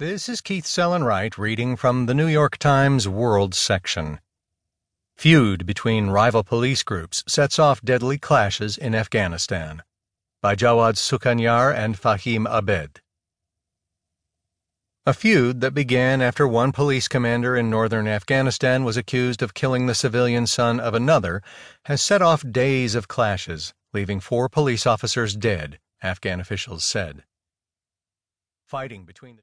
This is Keith Sellon-Wright reading from the New York Times World section. Feud between rival police groups sets off deadly clashes in Afghanistan by Jawad Sukhanyar and Fahim Abed. A feud that began after one police commander in northern Afghanistan was accused of killing the civilian son of another has set off days of clashes, leaving four police officers dead, Afghan officials said. Fighting between the